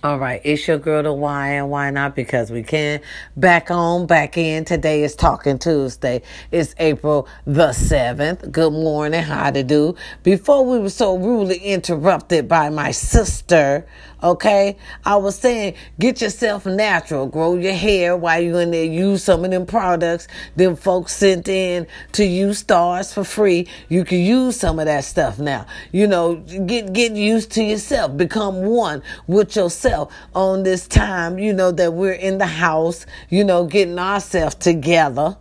All right, it's your girl to why and why not because we can. Back on, back in. Today is Talking Tuesday. It's April the 7th. Good morning, how to do. Before we were so rudely interrupted by my sister, okay, I was saying get yourself natural, grow your hair while you're in there, use some of them products. Them folks sent in to you stars for free. You can use some of that stuff now. You know, get get used to yourself. Become one with yourself on this time, you know, that we're in the house, you know, getting ourselves together,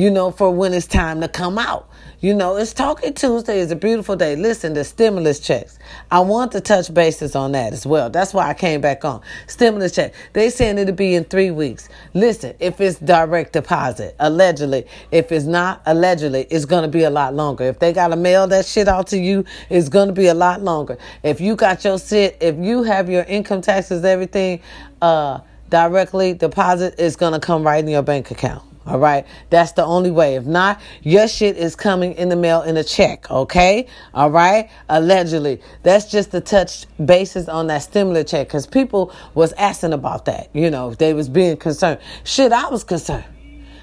you know, for when it's time to come out. You know, it's Talking Tuesday. It's a beautiful day. Listen, the stimulus checks. I want to touch bases on that as well. That's why I came back on. Stimulus check. They saying it'll be in three weeks. Listen, if it's direct deposit, allegedly. If it's not, allegedly, it's to be a lot longer. If they got to mail that shit out to you, it's to be a lot longer. If you got your sit, if you have your income taxes, everything, uh, directly deposit, it's to come right in your bank account. All right. That's the only way. If not, your shit is coming in the mail in a check. Okay. All right. Allegedly. That's just the touch basis on that stimulus check because people was asking about that. You know, they was being concerned. Shit, I was concerned.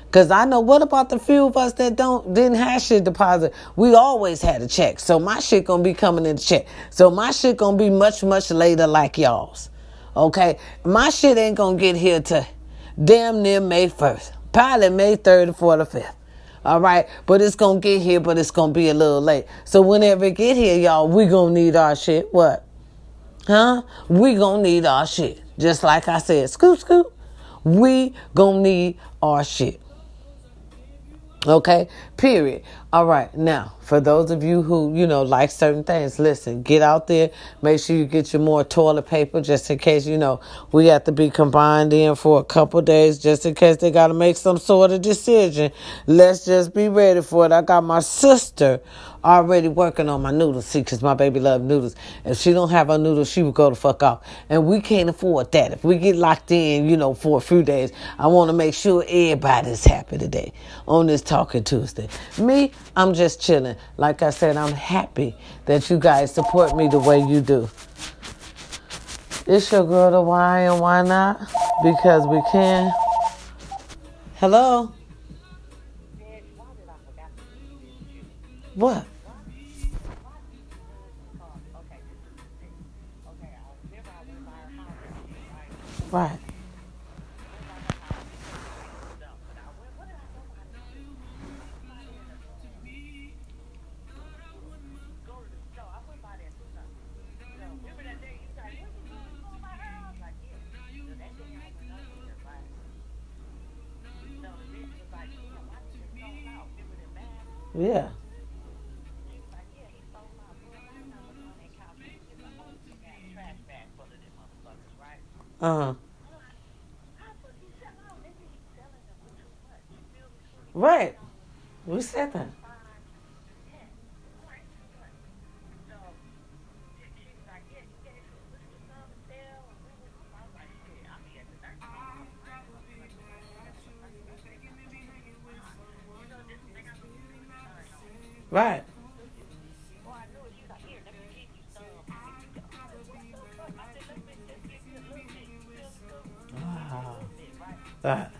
Cause I know what about the few of us that don't didn't have shit deposit? We always had a check. So my shit gonna be coming in the check. So my shit gonna be much, much later like y'all's. Okay? My shit ain't gonna get here to damn near May 1st. Probably May 3rd or 4th or 5th. All right. But it's to get here, but it's to be a little late. So whenever it get here, y'all, we to need our shit. What? Huh? We to need our shit. Just like I said, scoop, scoop. We to need our shit. Okay, period. All right, now for those of you who you know like certain things, listen, get out there. Make sure you get your more toilet paper just in case you know we have to be combined in for a couple days, just in case they got to make some sort of decision. Let's just be ready for it. I got my sister already working on my noodles. See, because my baby love noodles. If she don't have her noodles, she would go the fuck off. And we can't afford that. If we get locked in, you know, for a few days, I want to make sure everybody's happy today on this Talking Tuesday. Me, I'm just chilling. Like I said, I'm happy that you guys support me the way you do. It's your girl, the why and why not? Because we can. Hello? What? Right. Yeah. Uh huh. Right. We said that. Right. Wow. That.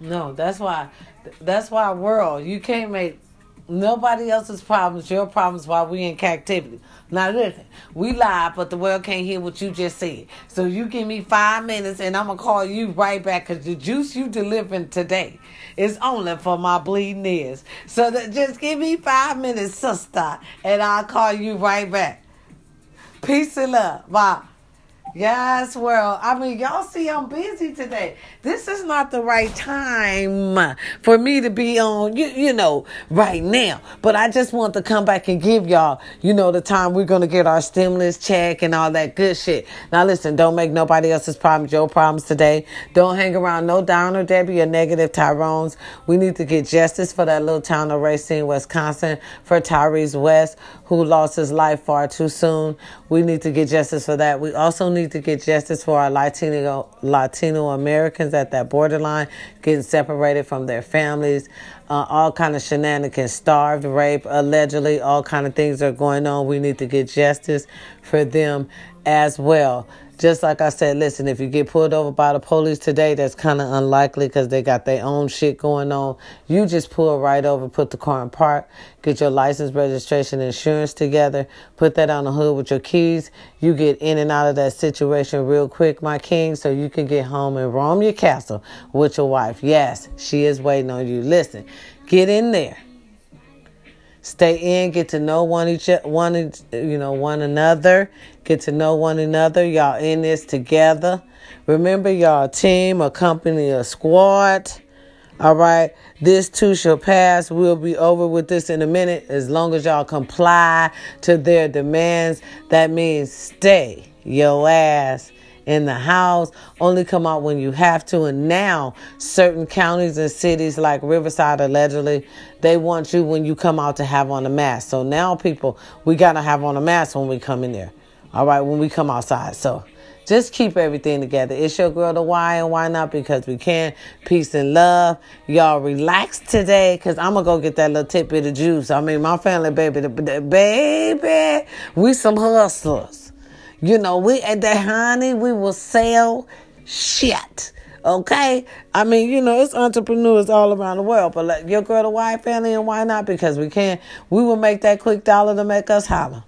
No, that's why. That's why world. You can't make nobody else's problems your problems while we in captivity. Now listen, we live, but the world can't hear what you just said. So you give me five minutes, and I'm gonna call you right back because the juice you delivering today is only for my bleeding ears. So that just give me five minutes, sister, and I'll call you right back. Peace and love. Bye. Yes, well, I mean, y'all see I'm busy today. This is not the right time for me to be on, you, you know, right now. But I just want to come back and give y'all, you know, the time we're going to get our stimulus check and all that good shit. Now, listen, don't make nobody else's problems your problems today. Don't hang around no Downer Debbie or negative Tyrones. We need to get justice for that little town of Racine, Wisconsin, for Tyrese West, who lost his life far too soon. We need to get justice for that. We also need to get justice for our Latino Latino Americans at that borderline, getting separated from their families. Uh, all kind of shenanigans, starved, rape, allegedly, all kind of things are going on. We need to get justice for them as well just like I said, listen, if you get pulled over by the police today, that's kind of unlikely because they got their own shit going on. You just pull right over, put the car in park, get your license, registration, insurance together, put that on the hood with your keys. You get in and out of that situation real quick, my king, so you can get home and roam your castle with your wife. Yes, she is waiting on you. Listen, get in there. Stay in, get to know one each one you know one another, get to know one another. Y'all in this together. Remember, y'all a team, a company, a squad. All right, this too shall pass. We'll be over with this in a minute. As long as y'all comply to their demands, that means stay your ass in the house, only come out when you have to. And now, certain counties and cities like Riverside, allegedly, they want you when you come out to have on a mask. So now, people, we got to have on a mask when we come in there. All right, when we come outside. So just keep everything together. It's your girl, the why and why not? Because we can. Peace and love. Y'all relax today because I'm going to go get that little tidbit of juice. I mean, my family, baby, baby, we some hustlers. You know, we at that honey, we will sell shit. Okay? I mean, you know, it's entrepreneurs all around the world, but like your girl, the white family, and why not? Because we can't. We will make that quick dollar to make us holler.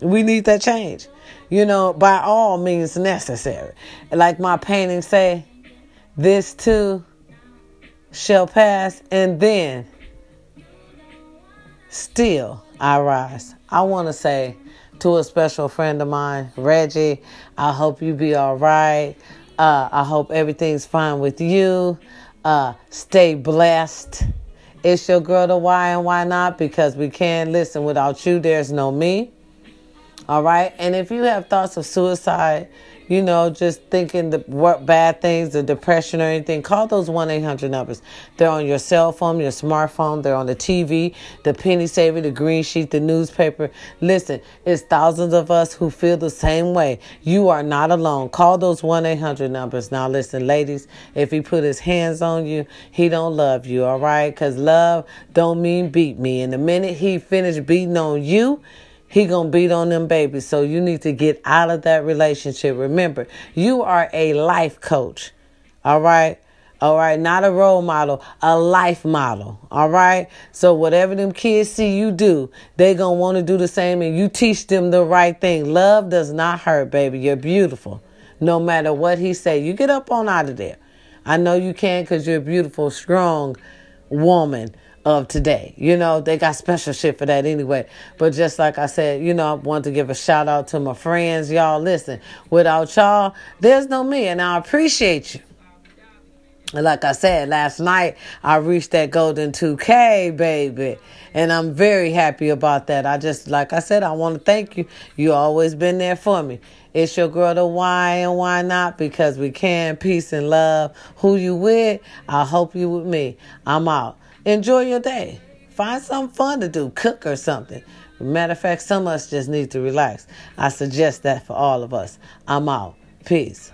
We need that change. You know, by all means necessary. Like my painting say, this too shall pass, and then still I rise. I want to say to a special friend of mine, Reggie. I hope you be all right. Uh, I hope everything's fine with you. Uh, stay blessed. It's your girl, the why and why not? Because we can't listen without you. There's no me. All right. And if you have thoughts of suicide, you know, just thinking the what bad things, the depression or anything, call those 1 800 numbers. They're on your cell phone, your smartphone, they're on the TV, the penny saver, the green sheet, the newspaper. Listen, it's thousands of us who feel the same way. You are not alone. Call those 1 800 numbers. Now, listen, ladies, if he put his hands on you, he don't love you, all right? Because love don't mean beat me. And the minute he finished beating on you, he gonna beat on them babies. So you need to get out of that relationship. Remember, you are a life coach. All right. All right, not a role model, a life model. All right. So whatever them kids see you do, they gonna want to do the same, and you teach them the right thing. Love does not hurt, baby. You're beautiful, no matter what he say. You get up on out of there. I know you can, cause you're a beautiful, strong woman of today. You know, they got special shit for that anyway. But just like I said, you know, I want to give a shout out to my friends. Y'all listen, without y'all, there's no me. And I appreciate you. like I said, last night I reached that golden 2K, baby. And I'm very happy about that. I just, like I said, I want to thank you. You always been there for me. It's your girl, the why and why not? Because we can. Peace and love. Who you with? I hope you with me. I'm out. Enjoy your day. Find something fun to do, cook or something. Matter of fact, some of us just need to relax. I suggest that for all of us. I'm out. Peace.